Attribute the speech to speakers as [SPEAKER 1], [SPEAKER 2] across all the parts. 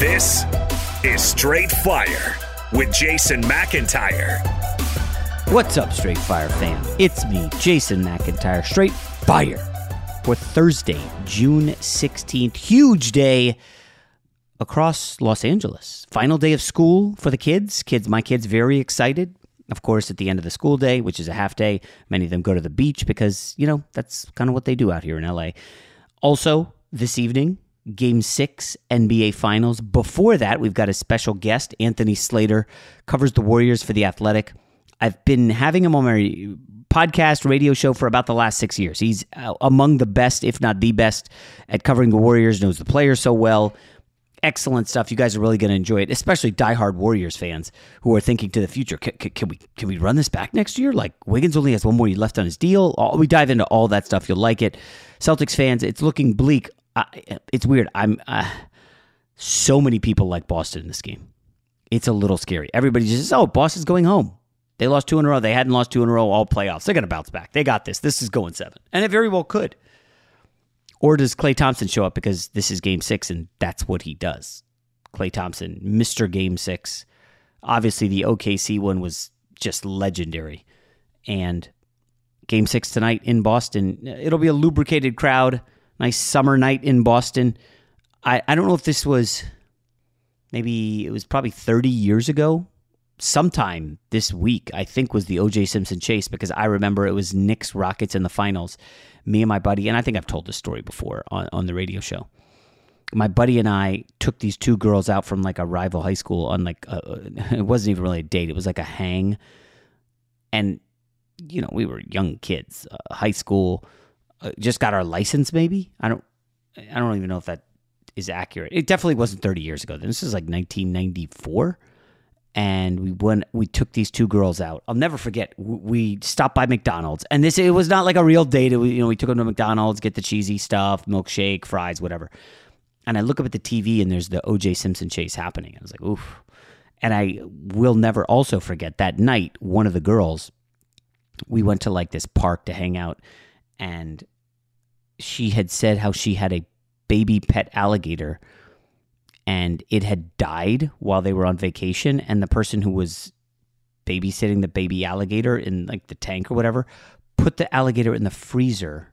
[SPEAKER 1] This is Straight Fire with Jason McIntyre.
[SPEAKER 2] What's up, Straight Fire fam? It's me, Jason McIntyre, Straight Fire, for Thursday, June 16th. Huge day across Los Angeles. Final day of school for the kids. Kids, my kids, very excited. Of course, at the end of the school day, which is a half day, many of them go to the beach because, you know, that's kind of what they do out here in LA. Also, this evening, Game six NBA Finals. Before that, we've got a special guest, Anthony Slater, covers the Warriors for The Athletic. I've been having him on my podcast, radio show for about the last six years. He's uh, among the best, if not the best, at covering the Warriors, knows the players so well. Excellent stuff. You guys are really going to enjoy it, especially diehard Warriors fans who are thinking to the future. Can, can, can, we can we run this back next year? Like Wiggins only has one more year left on his deal. We dive into all that stuff. You'll like it. Celtics fans, it's looking bleak I, it's weird. I'm uh, so many people like Boston in this game. It's a little scary. Everybody just says, "Oh, Boston's going home." They lost two in a row. They hadn't lost two in a row all playoffs. They're going to bounce back. They got this. This is going seven, and it very well could. Or does Klay Thompson show up because this is Game Six and that's what he does? Klay Thompson, Mister Game Six. Obviously, the OKC one was just legendary, and Game Six tonight in Boston. It'll be a lubricated crowd nice summer night in Boston. I, I don't know if this was maybe it was probably 30 years ago. Sometime this week, I think, was the OJ Simpson chase because I remember it was Knicks Rockets in the finals. Me and my buddy, and I think I've told this story before on, on the radio show. My buddy and I took these two girls out from like a rival high school on like, a, it wasn't even really a date, it was like a hang. And, you know, we were young kids, uh, high school uh, just got our license. Maybe I don't. I don't even know if that is accurate. It definitely wasn't 30 years ago. This is like 1994, and we went. We took these two girls out. I'll never forget. We stopped by McDonald's, and this it was not like a real date. It, you know, we took them to McDonald's, get the cheesy stuff, milkshake, fries, whatever. And I look up at the TV, and there's the O.J. Simpson chase happening. I was like, oof. And I will never also forget that night, one of the girls, we went to like this park to hang out, and she had said how she had a baby pet alligator and it had died while they were on vacation. And the person who was babysitting the baby alligator in like the tank or whatever put the alligator in the freezer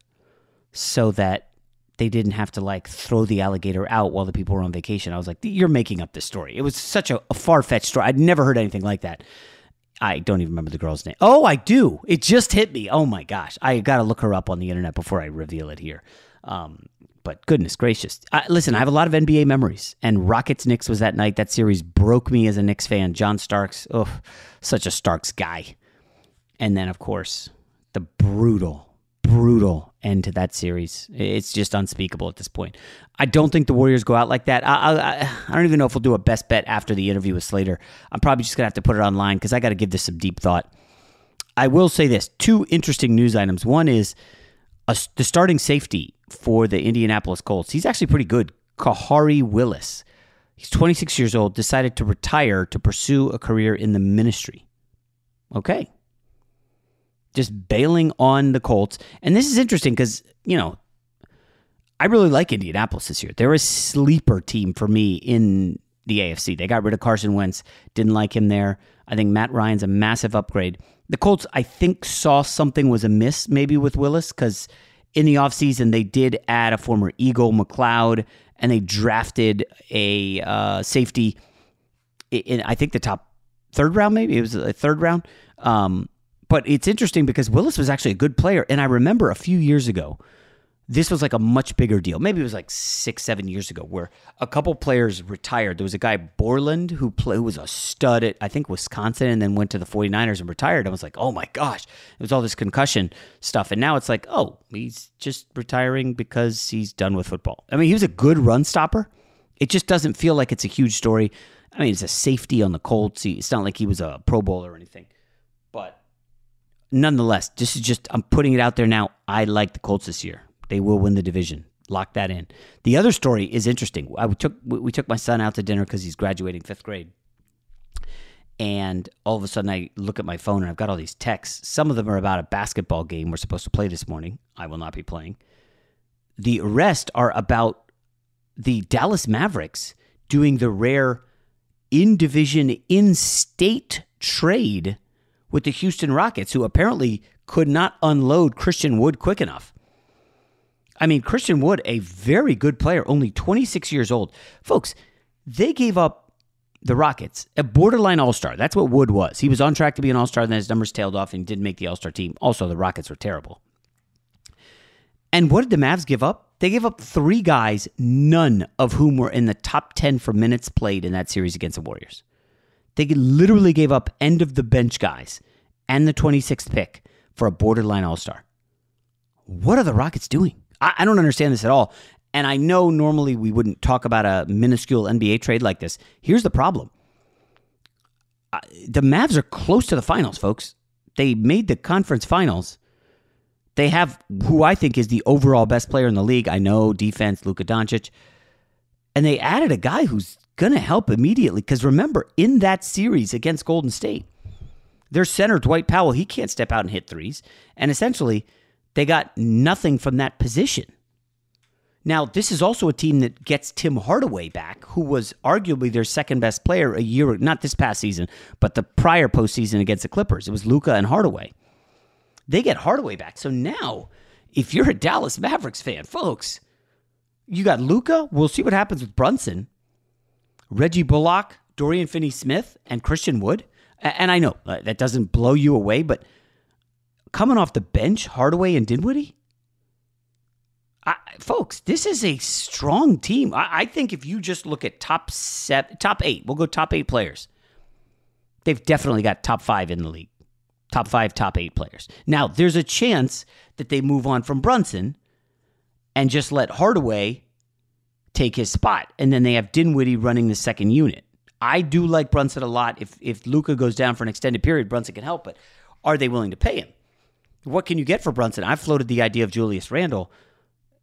[SPEAKER 2] so that they didn't have to like throw the alligator out while the people were on vacation. I was like, you're making up this story. It was such a, a far fetched story. I'd never heard anything like that. I don't even remember the girl's name. Oh, I do. It just hit me. Oh my gosh. I got to look her up on the internet before I reveal it here. Um, but goodness gracious. Uh, listen, I have a lot of NBA memories, and Rockets Knicks was that night. That series broke me as a Knicks fan. John Starks, oh, such a Starks guy. And then, of course, the brutal brutal end to that series. It's just unspeakable at this point. I don't think the Warriors go out like that. I, I, I don't even know if we'll do a best bet after the interview with Slater. I'm probably just going to have to put it online because I got to give this some deep thought. I will say this two interesting news items. One is a, the starting safety for the Indianapolis Colts. He's actually pretty good. Khari Willis. He's 26 years old, decided to retire to pursue a career in the ministry. Okay just bailing on the Colts. And this is interesting because, you know, I really like Indianapolis this year. They're a sleeper team for me in the AFC. They got rid of Carson Wentz, didn't like him there. I think Matt Ryan's a massive upgrade. The Colts, I think, saw something was amiss maybe with Willis because in the offseason they did add a former Eagle McLeod and they drafted a uh, safety in, I think, the top third round, maybe. It was a third round. Um, but it's interesting because Willis was actually a good player. And I remember a few years ago, this was like a much bigger deal. Maybe it was like six, seven years ago, where a couple players retired. There was a guy, Borland, who, play, who was a stud at, I think, Wisconsin, and then went to the 49ers and retired. I was like, oh my gosh, it was all this concussion stuff. And now it's like, oh, he's just retiring because he's done with football. I mean, he was a good run stopper. It just doesn't feel like it's a huge story. I mean, it's a safety on the Colts. It's not like he was a Pro Bowl or anything nonetheless, this is just I'm putting it out there now. I like the Colts this year. They will win the division. Lock that in. The other story is interesting. I took we took my son out to dinner because he's graduating fifth grade, and all of a sudden I look at my phone and I've got all these texts. Some of them are about a basketball game we're supposed to play this morning. I will not be playing. The rest are about the Dallas Mavericks doing the rare in division in state trade with the Houston Rockets, who apparently could not unload Christian Wood quick enough. I mean, Christian Wood, a very good player, only 26 years old. Folks, they gave up the Rockets, a borderline all star. That's what Wood was. He was on track to be an all star, then his numbers tailed off and didn't make the all star team. Also, the Rockets were terrible. And what did the Mavs give up? They gave up three guys, none of whom were in the top 10 for minutes played in that series against the Warriors. They literally gave up end of the bench guys and the 26th pick for a borderline all star. What are the Rockets doing? I, I don't understand this at all. And I know normally we wouldn't talk about a minuscule NBA trade like this. Here's the problem uh, the Mavs are close to the finals, folks. They made the conference finals. They have who I think is the overall best player in the league. I know defense, Luka Doncic. And they added a guy who's going to help immediately. Because remember, in that series against Golden State, their center, Dwight Powell, he can't step out and hit threes. And essentially, they got nothing from that position. Now, this is also a team that gets Tim Hardaway back, who was arguably their second best player a year, not this past season, but the prior postseason against the Clippers. It was Luka and Hardaway. They get Hardaway back. So now, if you're a Dallas Mavericks fan, folks, you got Luka. We'll see what happens with Brunson. Reggie Bullock, Dorian Finney Smith, and Christian Wood. And I know uh, that doesn't blow you away, but coming off the bench, Hardaway and Dinwiddie, I, folks, this is a strong team. I, I, think if you just look at top seven, top eight, we'll go top eight players. They've definitely got top five in the league, top five, top eight players. Now, there's a chance that they move on from Brunson and just let Hardaway take his spot. And then they have Dinwiddie running the second unit. I do like Brunson a lot. If if Luka goes down for an extended period, Brunson can help, but are they willing to pay him? What can you get for Brunson? I've floated the idea of Julius Randle.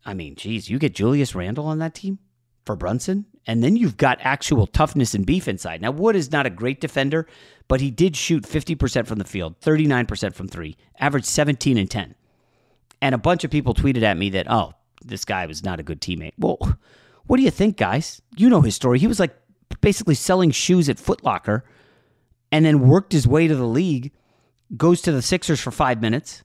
[SPEAKER 2] I mean, geez, you get Julius Randle on that team? for Brunson. And then you've got actual toughness and beef inside. Now, Wood is not a great defender, but he did shoot 50% from the field, 39% from three, averaged 17 and 10. And a bunch of people tweeted at me that, oh, this guy was not a good teammate. Well, what do you think, guys? You know his story. He was like basically selling shoes at Footlocker and then worked his way to the league, goes to the Sixers for five minutes,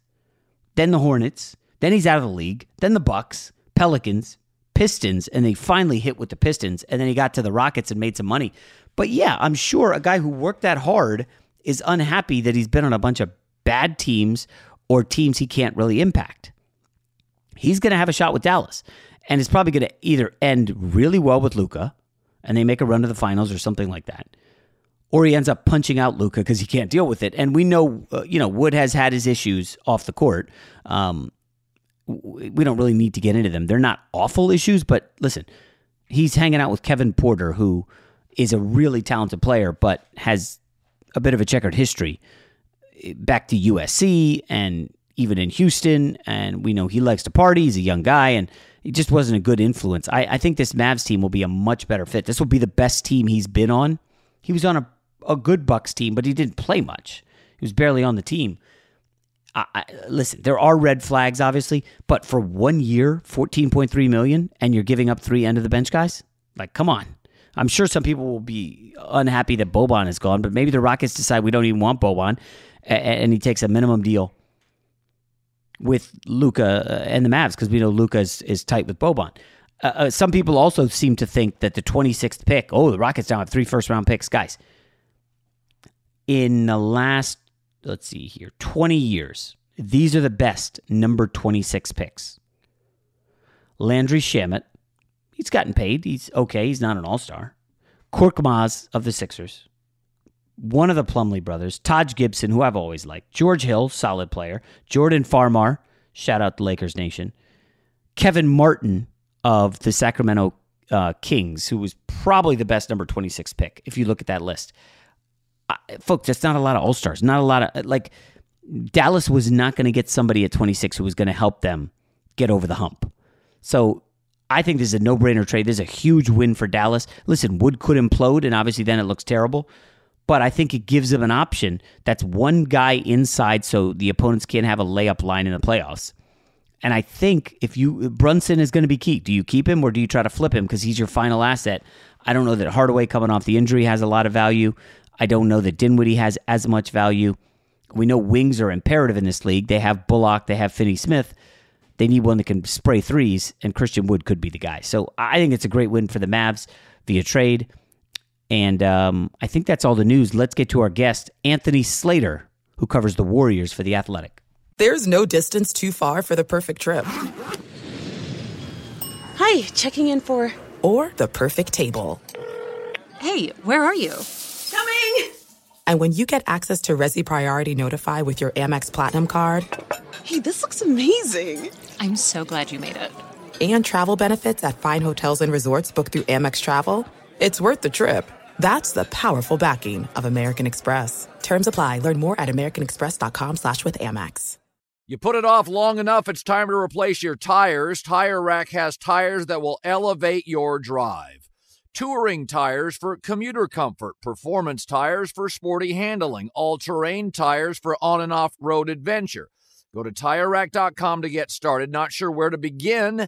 [SPEAKER 2] then the Hornets, then he's out of the league, then the Bucks, Pelicans, Pistons, and they finally hit with the Pistons, and then he got to the Rockets and made some money. But yeah, I'm sure a guy who worked that hard is unhappy that he's been on a bunch of bad teams or teams he can't really impact. He's going to have a shot with Dallas, and it's probably going to either end really well with Luka and they make a run to the finals or something like that, or he ends up punching out Luka because he can't deal with it. And we know, uh, you know, Wood has had his issues off the court. Um, we don't really need to get into them. They're not awful issues, but listen, he's hanging out with Kevin Porter, who is a really talented player, but has a bit of a checkered history back to USC and even in Houston. And we know he likes to party. He's a young guy, and he just wasn't a good influence. I, I think this Mavs team will be a much better fit. This will be the best team he's been on. He was on a, a good Bucks team, but he didn't play much. He was barely on the team. I, I, listen, there are red flags, obviously, but for one year, fourteen point three million, and you're giving up three end of the bench guys. Like, come on. I'm sure some people will be unhappy that Boban is gone, but maybe the Rockets decide we don't even want Boban, and, and he takes a minimum deal with Luka uh, and the Mavs because we know Luka is, is tight with Boban. Uh, uh, some people also seem to think that the 26th pick, oh, the Rockets now have three first round picks. Guys, in the last let's see here, 20 years. These are the best number 26 picks. Landry Shamet, he's gotten paid. He's okay. He's not an all star. Korkmaz of the Sixers. One of the Plumlee brothers, Taj Gibson, who I've always liked. George Hill, solid player. Jordan Farmar, shout out to Lakers Nation. Kevin Martin of the Sacramento uh, Kings, who was probably the best number 26 pick, if you look at that list folks, that's not a lot of All Stars. Not a lot of like Dallas was not going to get somebody at 26 who was going to help them get over the hump. So I think this is a no brainer trade. This is a huge win for Dallas. Listen, Wood could implode, and obviously then it looks terrible. But I think it gives them an option that's one guy inside so the opponents can't have a layup line in the playoffs. And I think if you Brunson is going to be key. Do you keep him or do you try to flip him because he's your final asset? I don't know that Hardaway coming off the injury has a lot of value. I don't know that Dinwiddie has as much value. We know wings are imperative in this league. They have Bullock, they have Finney Smith. They need one that can spray threes, and Christian Wood could be the guy. So I think it's a great win for the Mavs via trade. And um, I think that's all the news. Let's get to our guest, Anthony Slater, who covers the Warriors for The Athletic.
[SPEAKER 3] There's no distance too far for the perfect trip.
[SPEAKER 4] Hi, checking in for.
[SPEAKER 3] Or the perfect table.
[SPEAKER 4] Hey, where are you?
[SPEAKER 3] Coming! And when you get access to Resy Priority Notify with your Amex Platinum card.
[SPEAKER 4] Hey, this looks amazing! I'm so glad you made it.
[SPEAKER 3] And travel benefits at fine hotels and resorts booked through Amex Travel. It's worth the trip. That's the powerful backing of American Express. Terms apply. Learn more at americanexpress.com slash with Amex.
[SPEAKER 5] You put it off long enough, it's time to replace your tires. Tire Rack has tires that will elevate your drive touring tires for commuter comfort, performance tires for sporty handling, all terrain tires for on and off road adventure. Go to tirerack.com to get started. Not sure where to begin?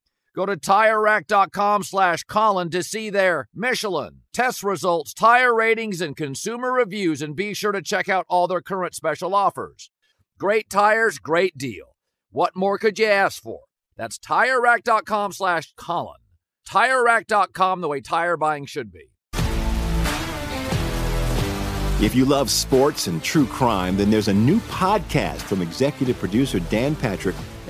[SPEAKER 5] Go to TireRack.com slash Colin to see their Michelin, test results, tire ratings, and consumer reviews, and be sure to check out all their current special offers. Great tires, great deal. What more could you ask for? That's TireRack.com slash Colin. TireRack.com, the way tire buying should be.
[SPEAKER 6] If you love sports and true crime, then there's a new podcast from executive producer Dan Patrick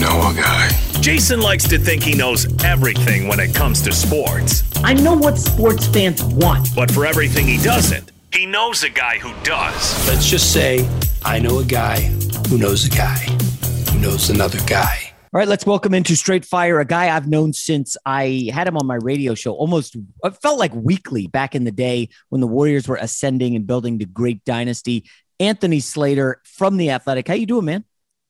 [SPEAKER 7] You know a guy.
[SPEAKER 1] Jason likes to think he knows everything when it comes to sports.
[SPEAKER 8] I know what sports fans want.
[SPEAKER 1] But for everything he doesn't, he knows a guy who does.
[SPEAKER 7] Let's just say I know a guy who knows a guy who knows another guy.
[SPEAKER 9] All right, let's welcome into Straight Fire a guy I've known since I had him on my radio show almost, it felt like weekly back in the day when the Warriors were ascending and building the great dynasty. Anthony Slater from The Athletic. How you doing, man?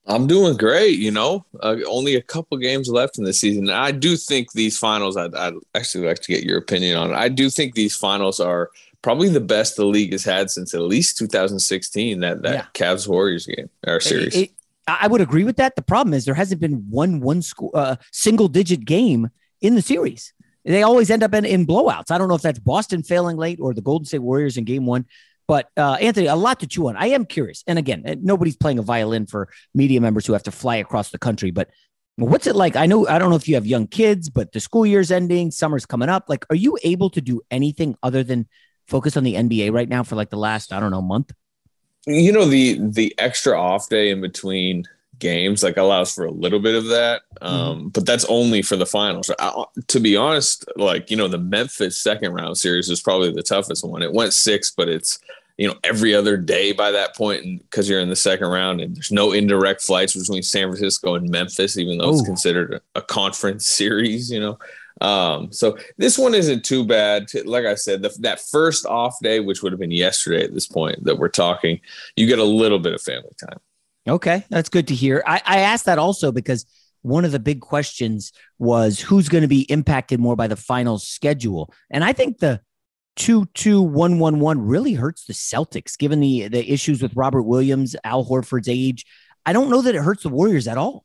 [SPEAKER 10] I'm doing great. You know, uh, only a couple games left in the season. And I do think these finals. I'd, I'd, actually like to get your opinion on it. I do think these finals are probably the best the league has had since at least 2016. That that yeah. Cavs Warriors game or series. It, it,
[SPEAKER 9] I would agree with that. The problem is there hasn't been one one school uh, single digit game in the series. They always end up in, in blowouts. I don't know if that's Boston failing late or the Golden State Warriors in game one. But uh, Anthony, a lot to chew on. I am curious. And again, eh, nobody's playing a violin for media members who have to fly across the country. But what's it like? I know I don't know if you have young kids, but the school year's ending, summer's coming up. Like, are you able to do anything other than focus on the NBA right now for like the last I don't know month?
[SPEAKER 10] You know the the extra off day in between games like allows for a little bit of that um mm-hmm. but that's only for the finals I, to be honest like you know the memphis second round series is probably the toughest one it went six but it's you know every other day by that point and because you're in the second round and there's no indirect flights between san francisco and memphis even though Ooh. it's considered a, a, conference series you know? Um, so this one isn't too bad. Like i said the, that first off day which would have been yesterday at this point that we're talking you get a little bit of family time.
[SPEAKER 9] Okay that's good to hear. I, I asked that also because one of the big questions was who's going to be impacted more by the final schedule. And i think the two two one one one really hurts the Celtics, given the the issues with Robert Williams, Al Horford's age. I don't know that it hurts the Warriors at all.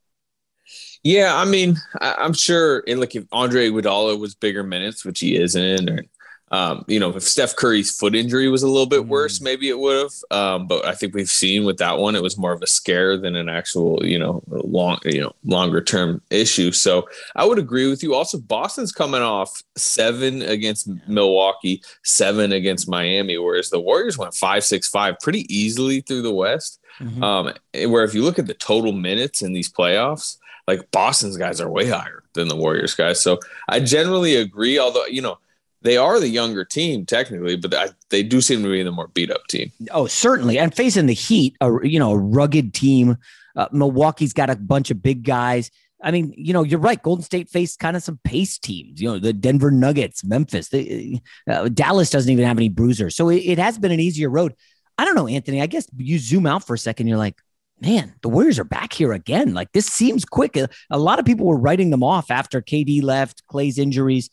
[SPEAKER 10] Yeah, I mean, I, am sure. And like if Andre Iguodala was bigger minutes, which he isn't, or Um, you know, if Steph Curry's foot injury was a little bit worse, mm. maybe it would have. Um, but I think we've seen with that one, it was more of a scare than an actual, you know, long, you know, longer term issue. So I would agree with you. Also, Boston's coming off seven against Milwaukee, seven against Miami, whereas the Warriors went five, six, five pretty easily through the West. Mm-hmm. Um, where if you look at the total minutes in these playoffs, like Boston's guys are way higher than the Warriors guys. So I generally agree. Although you know they are the younger team technically, but I, they do seem to be the more beat up team.
[SPEAKER 9] Oh, certainly, and facing the Heat, a you know a rugged team. Uh, Milwaukee's got a bunch of big guys. I mean, you know, you're right. Golden State faced kind of some pace teams. You know, the Denver Nuggets, Memphis, the, uh, Dallas doesn't even have any bruisers, so it, it has been an easier road. I don't know, Anthony. I guess you zoom out for a second. You're like, man, the Warriors are back here again. Like this seems quick. A, a lot of people were writing them off after KD left, Klay's injuries.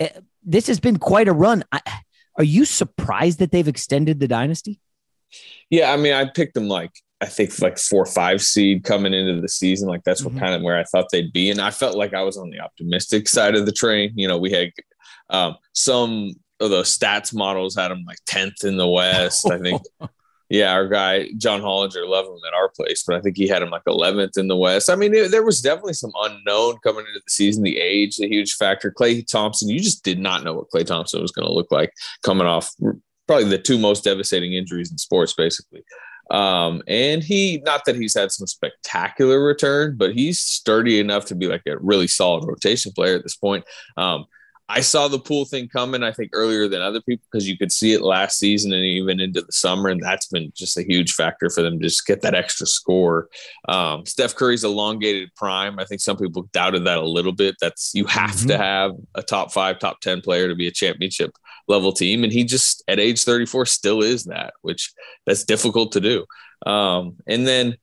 [SPEAKER 9] Uh, this has been quite a run. I, are you surprised that they've extended the dynasty?
[SPEAKER 10] Yeah, I mean, I picked them like I think like four or five seed coming into the season. Like that's what mm-hmm. kind of where I thought they'd be, and I felt like I was on the optimistic side of the train. You know, we had um, some of the stats models had them like tenth in the West. I think yeah, our guy John Hollinger, loved him at our place, but I think he had him like 11th in the West. I mean, it, there was definitely some unknown coming into the season. The age, a huge factor. Klay Thompson, you just did not know what Klay Thompson was going to look like coming off probably the two most devastating injuries in sports, basically. Um, and he, not that he's had some spectacular return, but he's sturdy enough to be like a really solid rotation player at this point. Um, I saw the Poole thing coming, I think, earlier than other people because you could see it last season and even into the summer. And that's been just a huge factor for them to just get that extra score. Um, Steph Curry's elongated prime. I think some people doubted that a little bit. That's you have mm-hmm. to have a top five, top 10 player to be a championship level team. And he just at age 34 still is that, which that's difficult to do. Um, and then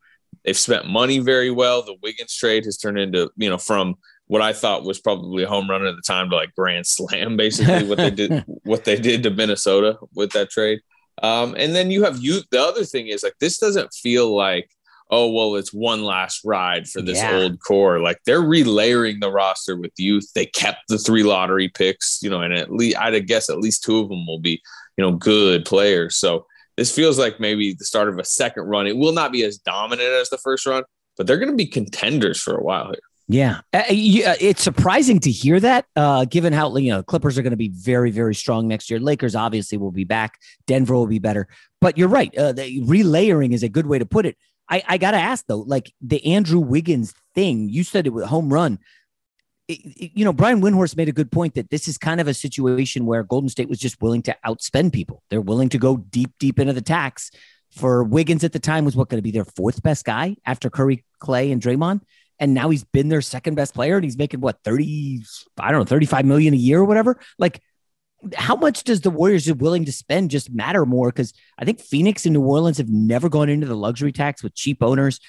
[SPEAKER 10] they've spent money very well. The Wiggins trade has turned into, you know, from what I thought was probably a home run at the time to like grand slam, basically what they did, what they did to Minnesota with that trade. Um, and then you have youth. The other thing is like this doesn't feel like oh well it's one last ride for this yeah. old core. Like they're relayering the roster with youth. They kept the three lottery picks, you know, and at least I'd guess at least two of them will be you know good players. So this feels like maybe the start of a second run. It will not be as dominant as the first run, but they're going to be contenders for a while here.
[SPEAKER 9] Yeah, uh, uh, uh, it's surprising to hear that, uh, given how you know Clippers are going to be very, very strong next year. Lakers obviously will be back. Denver will be better. But you're right. Uh, the relayering is a good way to put it. I, I got to ask though, like the Andrew Wiggins thing. You said it was home run. It, it, you know, Brian Windhorst made a good point that this is kind of a situation where Golden State was just willing to outspend people. They're willing to go deep, deep into the tax. For Wiggins at the time was what going to be their fourth best guy after Curry, Klay, and Draymond and now he's been their second best player and he's making what 30 i don't know 35 million a year or whatever? Like how much does the warriors are willing to spend just matter more? Because i think phoenix and new orleans have never gone into the luxury tax with cheap owners.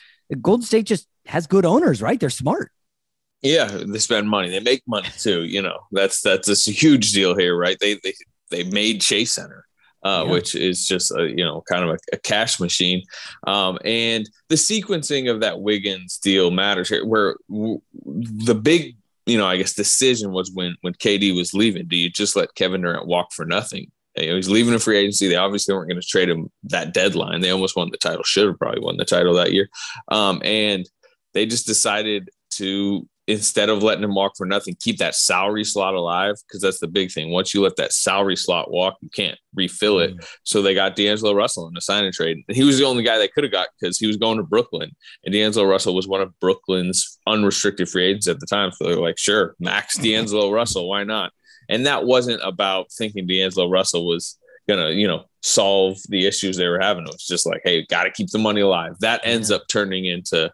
[SPEAKER 9] Golden state just has good owners right? They're smart.
[SPEAKER 10] Yeah they spend money. They make money too you know. That's that's a huge deal here right? They they they made chase center uh, yeah. which is just a, you know kind of a, a cash machine. Um, and the sequencing of that Wiggins deal matters here. Where w- the big you know I guess decision was when when KD was leaving. Do you just let Kevin Durant walk for nothing? You know, he's leaving a free agency. They obviously weren't going to trade him that deadline. They almost won the title. Should have probably won the title that year. Um, and they just decided to instead of letting him walk for nothing, keep that salary slot alive because that's the big thing. Once you let that salary slot walk, you can't refill it. Mm. So they got D'Angelo Russell in the sign and trade. He was the only guy they could have got because he was going to Brooklyn, and D'Angelo Russell was one of Brooklyn's unrestricted free agents at the time. So they're like, sure, max D'Angelo Russell, why not? And that wasn't about thinking D'Angelo Russell was gonna, you know, solve the issues they were having. It was just like, hey, got to keep the money alive. That ends up turning into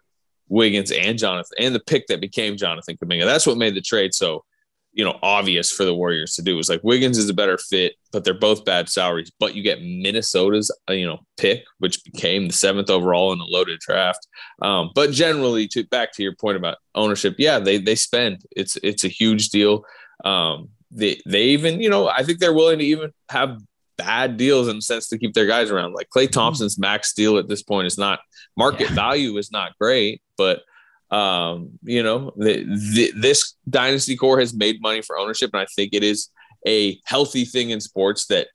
[SPEAKER 10] Wiggins and Jonathan and the pick that became Jonathan Kuminga. That's what made the trade so, you know, obvious for the Warriors to do. It was like Wiggins is a better fit, but they're both bad salaries. But you get Minnesota's, you know, pick, which became the seventh overall in a loaded draft. Um, but generally, to back to your point about ownership, yeah, they they spend. It's it's a huge deal. Um, they they even, you know, I think they're willing to even have bad deals in the sense to keep their guys around. Like Klay mm-hmm. Thompson's max deal at this point is not market yeah. value is not great, but um, you know, the, the, this dynasty core has made money for ownership, and I think it is a healthy thing in sports that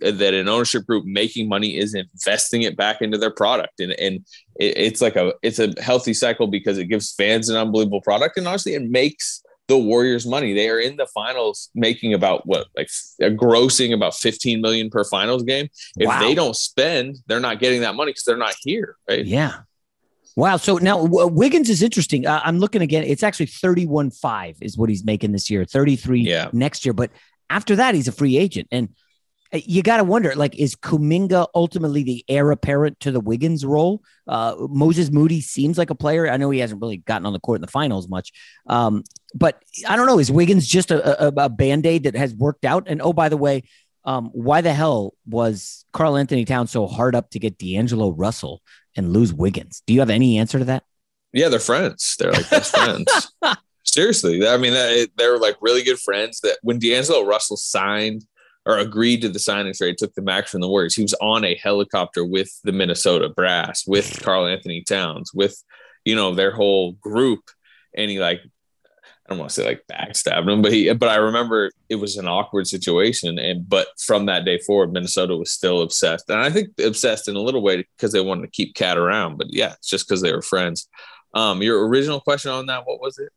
[SPEAKER 10] that an ownership group making money is investing it back into their product and and it, it's like a it's a healthy cycle because it gives fans an unbelievable product and honestly it makes the Warriors money. They are in the finals making about what like a grossing about 15 million per finals game. If wow. they don't spend, they're not getting that money because they're not here. Right.
[SPEAKER 9] Yeah. Wow. So now uh, Wiggins is interesting. Uh, I'm looking again. It's actually 31 5 is what he's making this year, 33
[SPEAKER 10] yeah.
[SPEAKER 9] next year. But after that, he's a free agent. And uh, you got to wonder like, is Kuminga ultimately the heir apparent to the Wiggins role? Uh, Moses Moody seems like a player. I know he hasn't really gotten on the court in the finals much. Um, but I don't know. Is Wiggins just a, a, a band aid that has worked out? And oh, by the way, um, why the hell was Karl-Anthony Towns so hard up to get D'Angelo Russell and lose Wiggins? Do you have any answer to that?
[SPEAKER 10] Yeah, they're friends. They're like best friends. Seriously, I mean, they're like really good friends. That when D'Angelo Russell signed or agreed to the signing trade, took the max from the Warriors, he was on a helicopter with the Minnesota Brass, with Karl-Anthony Towns, with you know their whole group, and he like I don't want to say like backstabbed him, but he, but I remember it was an awkward situation. And, but from that day forward, Minnesota was still obsessed. And I think obsessed in a little way because they wanted to keep KAT around. But yeah, it's just because they were friends. Um, your original question on that, what was it?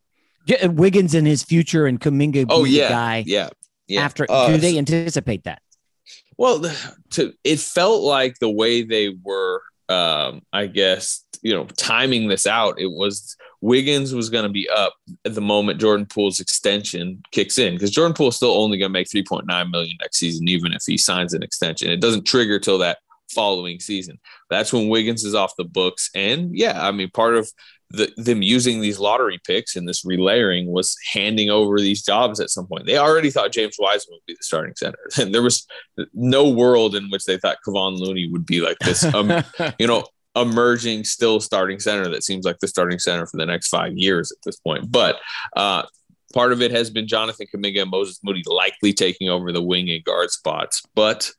[SPEAKER 9] Yeah, Wiggins and his future and Kuminga.
[SPEAKER 10] Oh, yeah.
[SPEAKER 9] Guy
[SPEAKER 10] yeah. Yeah.
[SPEAKER 9] After, uh, do they anticipate that?
[SPEAKER 10] Well, to, it felt like the way they were, um, I guess, you know, timing this out, it was Wiggins was going to be up at the moment Jordan Poole's extension kicks in because Jordan Poole is still only going to make 3.9 million next season, even if he signs an extension. It doesn't trigger till that following season. That's when Wiggins is off the books. And yeah, I mean, part of the, them using these lottery picks and this relayering was handing over these jobs at some point. They already thought James Wiseman would be the starting center, and there was no world in which they thought Kevon Looney would be like this, um, you know, emerging still starting center that seems like the starting center for the next five years at this point. But uh, part of it has been Jonathan Kuminga and Moses Moody likely taking over the wing and guard spots. But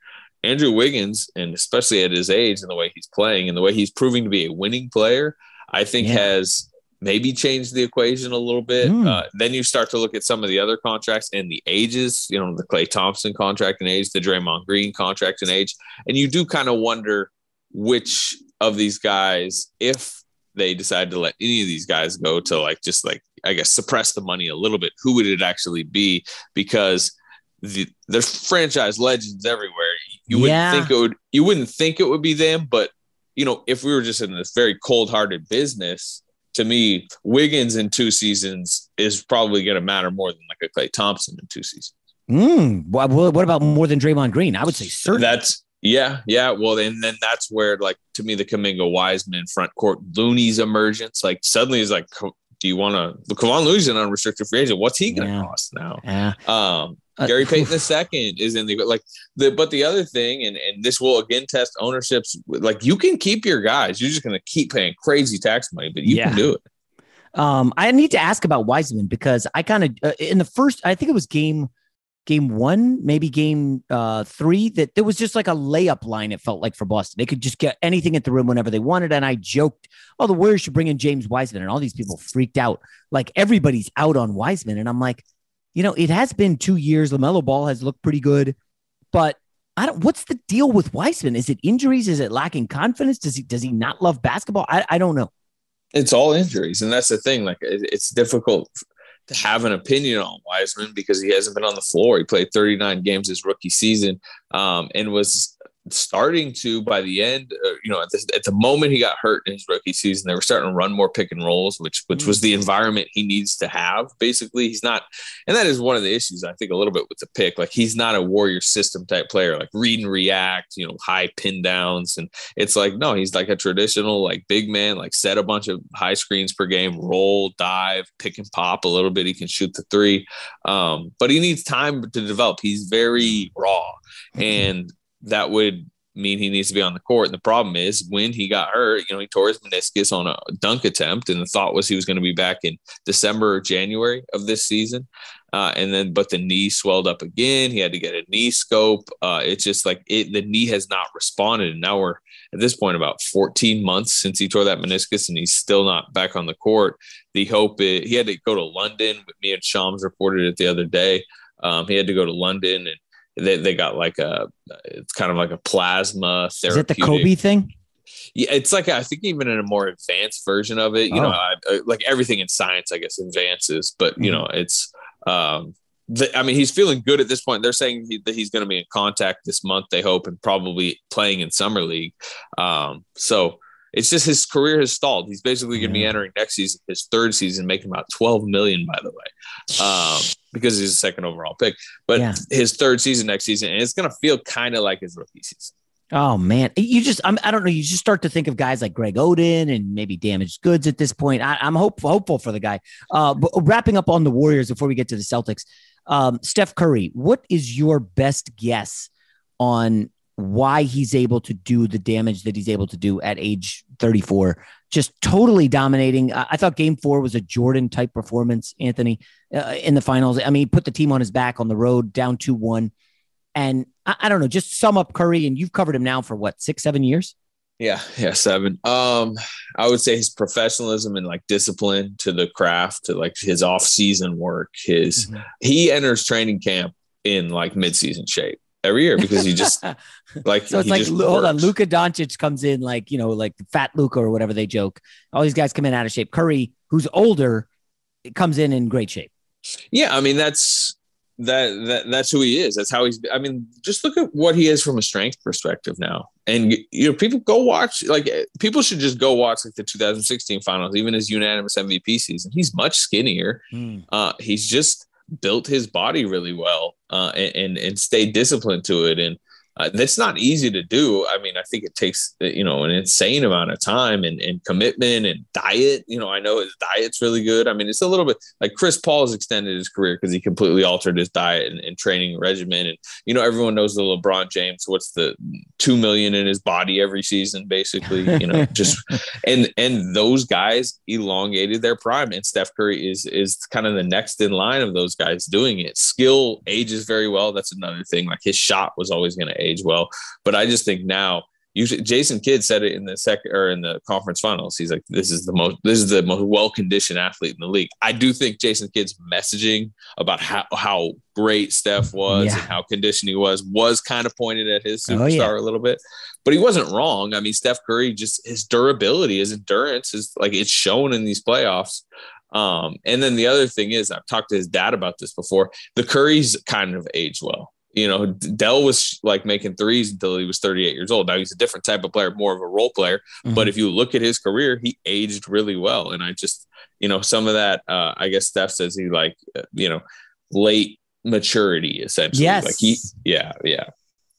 [SPEAKER 10] Andrew Wiggins, and especially at his age and the way he's playing and the way he's proving to be a winning player, I think yeah. has maybe changed the equation a little bit. Mm. Uh, then you start to look at some of the other contracts and the ages, you know, the Klay Thompson contract and age, the Draymond Green contract and age, and you do kind of wonder which of these guys, if they decide to let any of these guys go to like just like I guess suppress the money a little bit, who would it actually be? Because the there's franchise legends everywhere. You wouldn't yeah. think it would you wouldn't think it would be them, but you know, if we were just in this very cold-hearted business, to me, Wiggins in two seasons is probably going to matter more than like a Klay Thompson in two seasons.
[SPEAKER 9] Mm, what, what about more than Draymond Green? I would say certainly.
[SPEAKER 10] That's yeah, yeah. Well, and then that's where, like, to me, the Kuminga Wiseman front court Looney's emergence, like, suddenly is like, do you want to? Kevon Looney's an unrestricted free agent. What's he going to yeah. cost now?
[SPEAKER 9] Yeah.
[SPEAKER 10] Um, uh, Gary Payton the second is in the like the but the other thing, and and this will again test ownerships. Like, you can keep your guys. You're just going to keep paying crazy tax money, but you yeah. can do it.
[SPEAKER 9] Um, I need to ask about Wiseman because I kind of uh, in the first, I think it was game game one, maybe game uh, three, that there was just like a layup line, it felt like for Boston. They could just get anything at the rim whenever they wanted. And I joked, oh, the Warriors should bring in James Wiseman. And all these people freaked out. Like everybody's out on Wiseman. And I'm like, you know, it has been two years. LaMelo Ball has looked pretty good. But I don't what's the deal with Wiseman? Is it injuries? Is it lacking confidence? Does he does he not love basketball? I, I don't know.
[SPEAKER 10] It's all injuries. And that's the thing. Like it's difficult have an opinion on Wiseman because he hasn't been on the floor. He played 39 games his rookie season um, and was starting to by the end, uh, you know, at the, at the moment he got hurt in his rookie season, they were starting to run more pick and rolls, which which was the mm. environment he needs to have. Basically, he's not, and that is one of the issues I think a little bit with the pick. Like he's not a warrior system type player, like read and react, you know, high pin downs, and it's like no, he's like a traditional like big man, like set a bunch of high screens per game, roll, dive, pick and pop a little bit. He can shoot the three, um, but he needs time to develop. He's very raw, mm-hmm. and that would mean he needs to be on the court. And the problem is when he got hurt, you know, he tore his meniscus on a dunk attempt, and the thought was he was going to be back in December or January of this season. Uh, and then, but the knee swelled up again. He had to get a knee scope. Uh, it's just like it, the knee has not responded. And now we're at this point about 14 months since he tore that meniscus, and he's still not back on the court. The hope is, he had to go to London. Me and Shams reported it the other day Um, he had to go to London and they, they got like a it's kind of like a plasma
[SPEAKER 9] Is it the Kobe thing?
[SPEAKER 10] Yeah, it's like I think even in a more advanced version of it. You
[SPEAKER 9] Oh.
[SPEAKER 10] know, I, I- like everything in science, I guess advances, but you
[SPEAKER 9] Mhm.
[SPEAKER 10] know, it's. um the, I mean, he's feeling good at this point. They're saying he, that he's going to be in contact this month. They hope, and probably playing in summer league. Um, so it's just his career has stalled. He's basically going to be entering next season, his third season, making about twelve million. By the way, um, because he's a second overall pick. But
[SPEAKER 9] Yeah.
[SPEAKER 10] his third season next season, and it's going to feel kind of like his rookie season.
[SPEAKER 9] Oh man, you just I'm, I don't know. You just start to think of guys like Greg Oden and maybe damaged goods at this point. I, I'm hopeful hopeful for the guy. Uh, but wrapping up on the Warriors before we get to the Celtics, um, Steph Curry. What is your best guess on why he's able to do the damage that he's able to do at age 34? Just totally dominating. I, thought Game Four was a Jordan type performance, Anthony, uh, in the finals. I mean, he put the team on his back on the road, down two one. And I, I don't know, just sum up Curry, and you've covered him now for what six, seven years.
[SPEAKER 10] Yeah, yeah, seven. Um, I would say his professionalism and like discipline to the craft, to like his off-season work. His
[SPEAKER 9] Mm-hmm.
[SPEAKER 10] he enters training camp in like mid-season shape every year because he just like
[SPEAKER 9] So it's
[SPEAKER 10] he
[SPEAKER 9] like
[SPEAKER 10] just
[SPEAKER 9] hold on. Luka Doncic comes in like you know like fat Luka or whatever they joke. All these guys come in out of shape. Curry, who's older, comes in in great shape.
[SPEAKER 10] Yeah, I mean that's that that that's who he is. That's how he's. I mean, just look at what he is from a strength perspective now. And you know, people go watch. Like people should just go watch like the 2016 finals, even his unanimous MVP season. He's much skinnier. Uh, he's just built his body really well uh, and, and and stayed disciplined to it. And uh, that's not easy to do. I mean, I think it takes uh, you know an insane amount of time and, and commitment and diet. You know, I know his diet's really good. I mean, it's a little bit like Chris Paul has extended his career because he completely altered his diet and, and training regimen. And you know, everyone knows the LeBron James. What's the two million in his body every season, basically? You know, just and and those guys elongated their prime. And Steph Curry is is kind of the next in line of those guys doing it. Skill ages very well. That's another thing. Like his shot was always going to age well, but I just think now. Usually, Jason Kidd said it in the second or in the conference finals. He's like, "This is the most, this is the most well conditioned athlete in the league." I do think Jason Kidd's messaging about how how great Steph was
[SPEAKER 9] Yeah.
[SPEAKER 10] and how conditioned he was was kind of pointed at his
[SPEAKER 9] Oh,
[SPEAKER 10] superstar
[SPEAKER 9] yeah.
[SPEAKER 10] a little bit, but he wasn't wrong. I mean, Steph Curry just his durability, his endurance is like it's shown in these playoffs. Um, and then the other thing is, I've talked to his dad about this before. The Curry's kind of age well. You know, Dell was like making threes until he was 38 years old. Now he's a different type of player, more of a role player. But if you look at his career, he aged really well. And I just, you know, some of that, uh, I guess Steph says he like, uh, you know, late maturity essentially.
[SPEAKER 9] Yes.
[SPEAKER 10] Like he, yeah, yeah.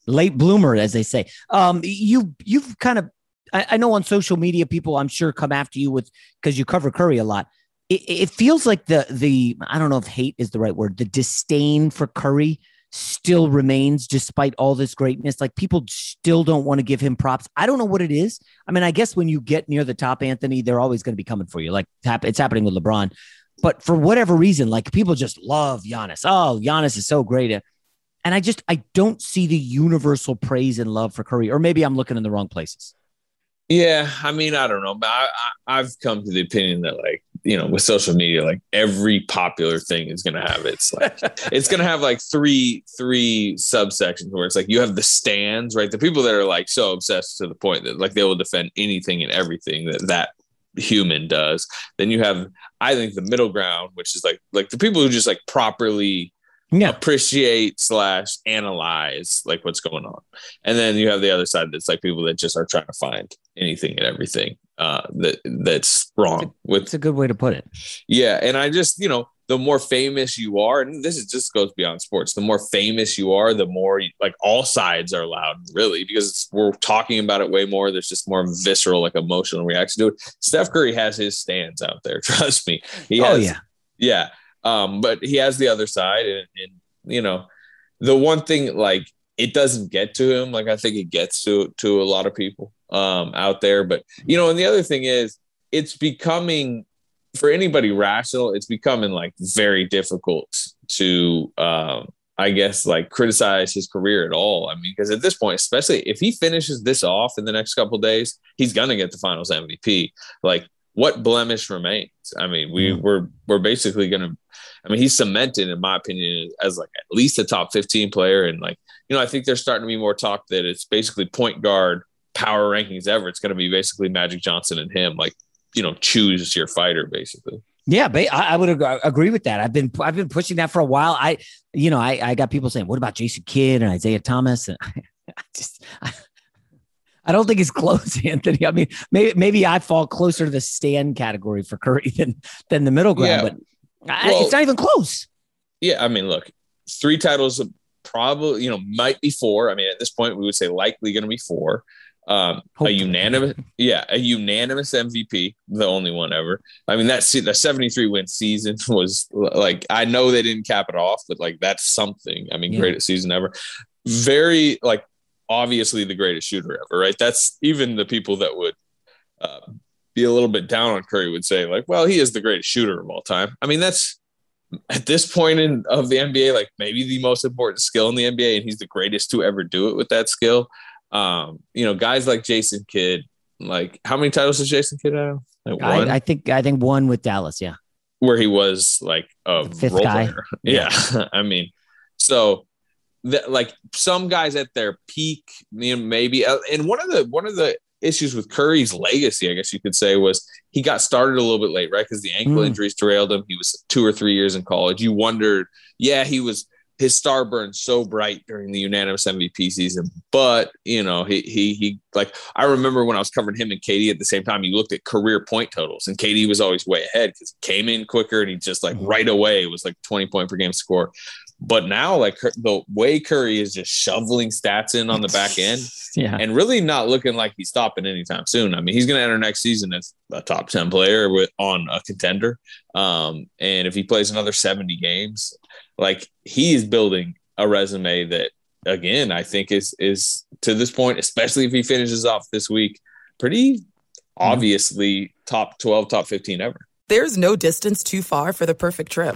[SPEAKER 9] late bloomer, as they say. Um, you you've kind of I, I know on social media people I'm sure come after you with because you cover Curry a lot. It, it feels like the the I don't know if hate is the right word. The disdain for Curry still remains despite all this greatness. Like people still don't want to give him props. I don't know what it is. I mean, I guess when you get near the top, Anthony, they're always going to be coming for you. Like it's happening with LeBron. But for whatever reason, like people just love Giannis. Oh, Giannis is so great. And I just I don't see the universal praise and love for Curry, or maybe I'm looking in the wrong places.
[SPEAKER 10] Yeah, I mean, I don't know, but I, I, I've come to the opinion that, like, you know, with social media, like every popular thing is going to have its like, it's going to have like three three subsections where it's like you have the stands, right? The people that are like so obsessed to the point that like they will defend anything and everything that that human does. Then you have, I think, the middle ground, which is like like the people who just like properly yeah. appreciate slash analyze like what's going on and then you have the other side that's like people that just are trying to find anything and everything uh that that's wrong with
[SPEAKER 9] it's a good way to put it.
[SPEAKER 10] Yeah and i just you know the more famous you are and this is just goes beyond sports the more famous you are the more like all sides are loud really because it's, we're talking about it way more. There's just more visceral like emotional reaction to it. Steph curry has his stands out there trust me. He
[SPEAKER 9] Oh, yeah.
[SPEAKER 10] yeah um but he has the other side and, and you know the one thing like it doesn't get to him like i think it gets to to a lot of people um out there but you know and the other thing is it's becoming for anybody rational it's becoming like very difficult to um i guess like criticize his career at all i mean because at this point especially if he finishes this off in the next couple days he's gonna get the finals mvp like what blemish remains? I mean, we we're we're basically gonna. I mean, he's cemented, in my opinion, as like at least a top fifteen player, and like you know, I think there's starting to be more talk that it's basically point guard power rankings ever. It's going to be basically Magic Johnson and him, like you know, choose your fighter basically.
[SPEAKER 2] Yeah, I, I would agree with that. I've been I've been pushing that for a while. I, you know, I, I got people saying, "What about Jason Kidd and Isiah Thomas?" And I just, I, I don't think it's close, Anthony. I mean, maybe maybe I fall closer to the stand category for Curry than than the middle ground,
[SPEAKER 10] Yeah.
[SPEAKER 2] but I,
[SPEAKER 10] Well-
[SPEAKER 2] it's not even close.
[SPEAKER 10] Yeah, I mean, look, three titles, probably you know, might be four. I mean, at this point, we would say likely going to be four. Um, a unanimous, yeah, a unanimous MVP, the only one ever. I mean, that the seventy three win season was like I know they didn't cap it off, but like that's something. I mean,
[SPEAKER 2] Yeah.
[SPEAKER 10] greatest season ever. Very like obviously the greatest shooter ever, right? That's even the people that would uh, be a little bit down on Curry would say like, well, he is the greatest shooter of all time. I mean, that's at this point in of the NBA, like maybe the most important skill in the NBA, and he's the greatest to ever do it with that skill. Um, you know, guys like Jason Kidd, like how many titles does Jason Kidd have? Like one,
[SPEAKER 2] I, I think I think one with Dallas. Yeah,
[SPEAKER 10] where he was like a
[SPEAKER 2] The fifth guy.
[SPEAKER 10] player. Yeah, I mean, so that like some guys at their peak, you know, maybe. uh, And one of the one of the issues with Curry's legacy, I guess you could say, was he got started a little bit late, right? Because the ankle
[SPEAKER 2] Mm.
[SPEAKER 10] injuries derailed him. He was two or three years in college. You wondered, yeah, he was his star burned so bright during the unanimous MVP season, but you know, he he he like I remember when I was covering him and KD at the same time, you looked at career point totals, and KD was always way ahead because he came in quicker and he just like right away was like 20 point per game score. But now, like Cur- the way Curry is just shoveling stats in on the back end,
[SPEAKER 2] yeah.
[SPEAKER 10] and really not looking like he's stopping anytime soon. I mean, he's going to enter next season as a top 10 player with on a contender. Um, and if he plays another 70 games, like he is building a resume that again, I think is is to this point, especially if he finishes off this week, pretty obviously top 12, top 15 ever.
[SPEAKER 3] There's no distance too far for the perfect trip.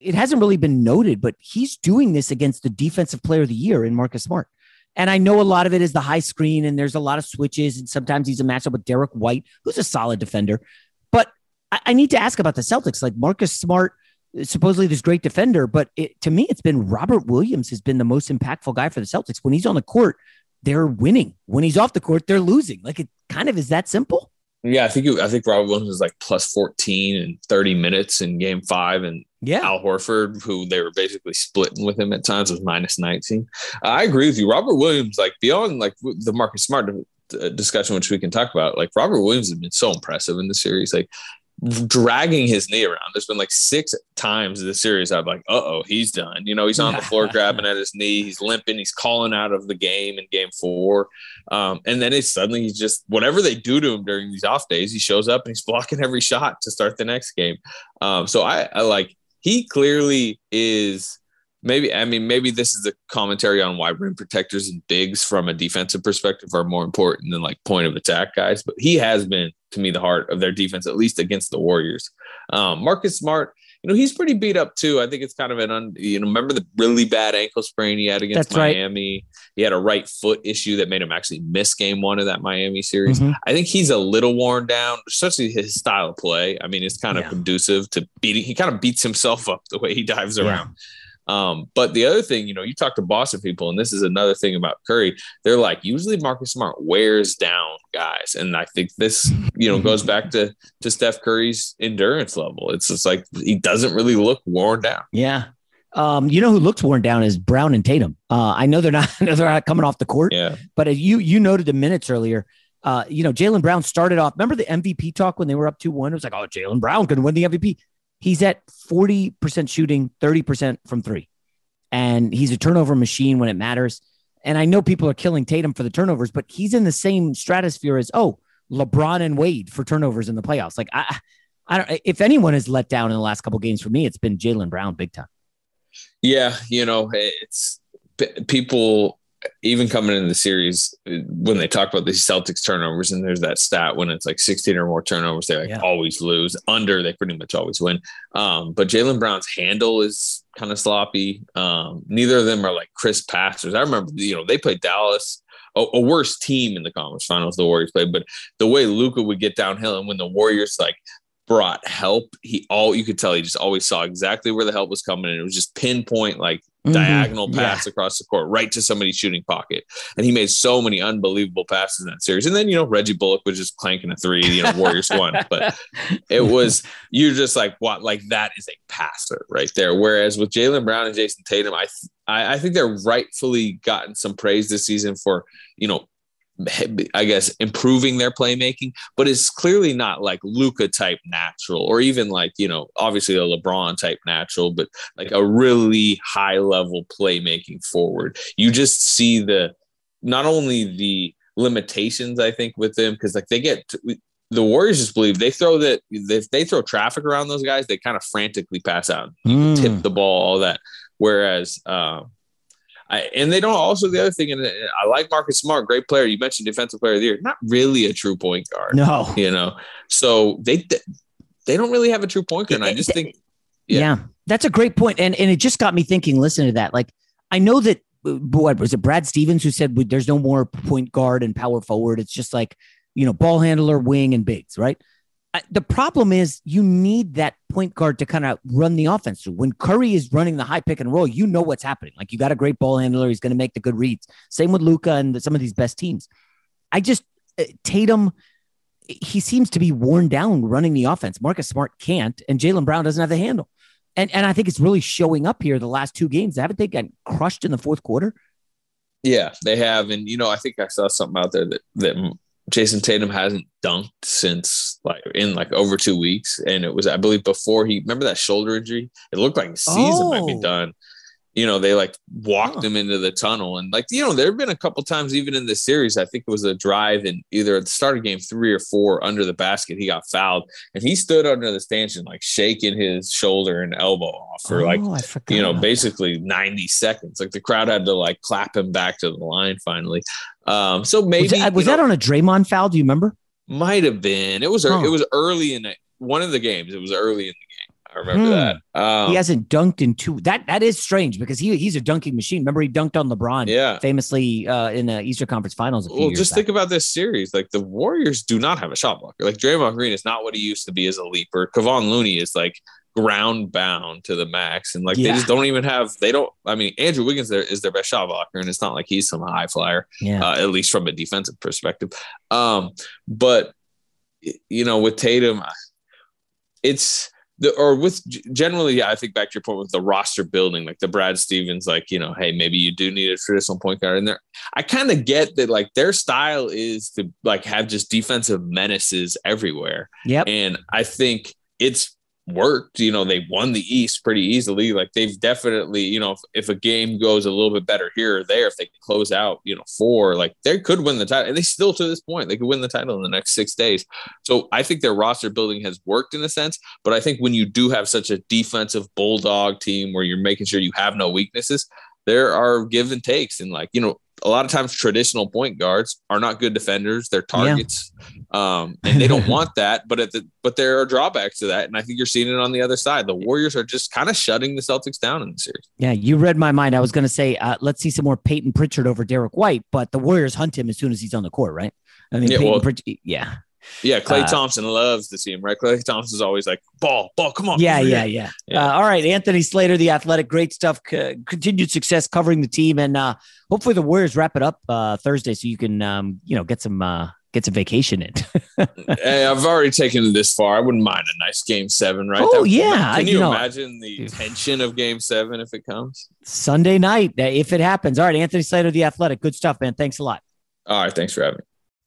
[SPEAKER 9] it hasn't really been noted, but he's doing this against the defensive player of the year in Marcus Smart. And I know a lot of it is the high screen and there's a lot of switches. And sometimes he's a matchup with Derrick White, who's a solid defender. But I, I need to ask about the Celtics. Like Marcus Smart, supposedly this great defender, but it, to me, it's been Robert Williams has been the most impactful guy for the Celtics. When he's on the court, they're winning. When he's off the court, they're losing. Like it kind of is that simple.
[SPEAKER 10] Yeah, I think it, I think Robert Williams was like plus 14 and 30 minutes in game five. And
[SPEAKER 9] yeah.
[SPEAKER 10] Al Horford, who they were basically splitting with him at times, was minus 19. Uh, I agree with you. Robert Williams, like beyond like the Marcus Smart uh, discussion, which we can talk about, like Robert Williams has been so impressive in the series. Like dragging his knee around. There's been like six times in the series I'm like, uh oh, he's done. You know, he's on the floor grabbing at his knee, he's limping, he's calling out of the game in game four. Um, and then it's suddenly he's just whatever they do to him during these off days, he shows up and he's blocking every shot to start the next game. Um, so I, I like he clearly is maybe I mean maybe this is a commentary on why rim protectors and bigs from a defensive perspective are more important than like point of attack guys. But he has been to me the heart of their defense, at least against the Warriors. Um, Marcus Smart, you know, he's pretty beat up too. I think it's kind of an un, you know, remember the really bad ankle sprain he had against That's Miami. Right. He had a right foot issue that made him actually miss game one of that Miami series. Mm-hmm. I think he's a little worn down, especially his style of play. I mean, it's kind of yeah. conducive to beating. He kind of beats himself up the way he dives yeah. around. Um, but the other thing, you know, you talk to Boston people, and this is another thing about Curry. They're like, usually Marcus Smart wears down guys, and I think this, you know, goes back to to Steph Curry's endurance level. It's just like he doesn't really look worn down.
[SPEAKER 9] Yeah. Um, you know who looks worn down is Brown and Tatum. Uh, I know they're not, they're not coming off the court.
[SPEAKER 10] Yeah.
[SPEAKER 9] But you you noted the minutes earlier. Uh, you know, Jaylen Brown started off. Remember the MVP talk when they were up 2 1? It was like, oh, Jaylen Brown can win the MVP. He's at 40% shooting, 30% from three. And he's a turnover machine when it matters. And I know people are killing Tatum for the turnovers, but he's in the same stratosphere as, oh, LeBron and Wade for turnovers in the playoffs. Like, I, I don't, if anyone has let down in the last couple games for me, it's been Jaylen Brown big time.
[SPEAKER 10] Yeah. You know, it's people even coming into the series when they talk about these Celtics turnovers and there's that stat when it's like 16 or more turnovers, they like yeah. always lose. Under they pretty much always win. Um, but Jaylen Brown's handle is kind of sloppy. Um, neither of them are like crisp passers. I remember, you know, they played Dallas. A, a worse team in the conference finals the Warriors played, but the way Luka would get downhill and when the Warriors like brought help. He all you could tell he just always saw exactly where the help was coming, and it was just pinpoint like mm-hmm. diagonal pass yeah. across the court right to somebody's shooting pocket. And he made so many unbelievable passes in that series. And then you know Reggie Bullock was just clanking a three. You know Warriors won, but it was you're just like what like that is a passer right there. Whereas with Jaylen Brown and Jayson Tatum, I I, I think they're rightfully gotten some praise this season for you know I guess improving their playmaking, but it's clearly not like Luka type natural, or even like you know, obviously a LeBron type natural, but like a really high level playmaking forward. You just see the not only the limitations I think with them because like they get the Warriors just believe they throw that if they throw traffic around those guys, they kind of frantically pass out, mm. tip the ball, all that. Whereas, uh, I, and they don't also the other thing, and I like Marcus Smart, great player. You mentioned defensive player of the year, not really a true point guard.
[SPEAKER 9] No,
[SPEAKER 10] you know, so they they don't really have a true point guard. And I just think,
[SPEAKER 9] yeah. yeah, that's a great point, and and it just got me thinking. Listen to that, like I know that uh, what was it Brad Stevens who said there's no more point guard and power forward. It's just like you know, ball handler, wing, and bigs, right? The problem is you need that point guard to kind of run the offense through. When Curry is running the high pick and roll, you know what's happening. Like you got a great ball handler, he's going to make the good reads. Same with Luka and some of these best teams. I just uh, Tatum, he seems to be worn down running the offense. Marcus Smart can't, and Jaylen Brown doesn't have the handle. And and I think it's really showing up here the last two games. Haven't they gotten crushed in the fourth quarter?
[SPEAKER 10] Yeah, they have. And you know, I think I saw something out there that that Jayson Tatum hasn't dunked since like in like over two weeks, and it was I believe before he remember that shoulder injury. It looked like the season oh. might be oh. done. You know, they like walked oh. him into the tunnel, and like you know, there have been a couple times even in this series. I think it was a drive in either at the start of game three or four under the basket. He got fouled, and he stood under the stanchion like shaking his shoulder and elbow off for oh, like you know basically ninety seconds. Like the crowd had to like clap him back to the line finally. Um, so maybe
[SPEAKER 9] was, that, was that on a Draymond foul? Do you remember?
[SPEAKER 10] Might have been. It was huh. it was early in one of the games. It was early in the game. I remember hmm. that. Um,
[SPEAKER 9] he hasn't dunked in two. That that is strange because he he's a dunking machine. Remember he dunked on LeBron,
[SPEAKER 10] yeah,
[SPEAKER 9] famously uh, in the Eastern Conference Finals.
[SPEAKER 10] well, just back. think about this series. Like the Warriors do not have a shot blocker. Like Draymond Green is not what he used to be as a leaper. Kevon Looney is like ground bound to the max. And like yeah. they just don't even have they don't I mean Andrew Wiggins there is their best shot blocker and it's not like he's some high flyer,
[SPEAKER 9] yeah.
[SPEAKER 10] uh, at least from a defensive perspective. Um, but you know, with Tatum, it's the or with generally, yeah, I think back to your point with the roster building, like the Brad Stevens, like, you know, hey, maybe you do need a traditional point guard in there. I kind of get that like their style is to like have just defensive menaces everywhere.
[SPEAKER 9] Yep.
[SPEAKER 10] And I think it's worked. You know, they won the East pretty easily. Like they've definitely, you know, if, if, a game goes a little bit better here or there, if they close out, you know, four, like they could win the title. And they still, to this point, they could win the title in the next six days. So I think their roster building has worked in a sense. But I think when you do have such a defensive bulldog team where you're making sure you have no weaknesses, there are give and takes. And like, you know, a lot of times traditional point guards are not good defenders. They're targets, yeah. um, and they don't want that. But at the but there are drawbacks to that, and I think you're seeing it on the other side. The Warriors are just kind of shutting the Celtics down in the series.
[SPEAKER 9] Yeah, you read my mind. I was going to say uh, let's see some more Payton Pritchard over Derrick White, but the Warriors hunt him as soon as he's on the court, right? I mean, yeah, Payton well, Pritchard, yeah.
[SPEAKER 10] Yeah, Klay uh, Thompson loves the team, right? Klay Thompson's always like, ball, ball, come on.
[SPEAKER 9] Yeah, yeah, yeah. yeah. Uh, all right, Anthony Slater, the athletic, great stuff. C- continued success covering the team, and uh, hopefully the Warriors wrap it up uh, Thursday, so you can, um, you know, get some uh, get some vacation in.
[SPEAKER 10] hey, I've already taken it this far. I wouldn't mind a nice game seven, right?
[SPEAKER 9] Oh that, yeah.
[SPEAKER 10] Can you, you know, imagine the tension of game seven if it comes
[SPEAKER 9] Sunday night if it happens? All right, Anthony Slater, the athletic, good stuff, man. Thanks a lot.
[SPEAKER 10] All right, thanks for having me.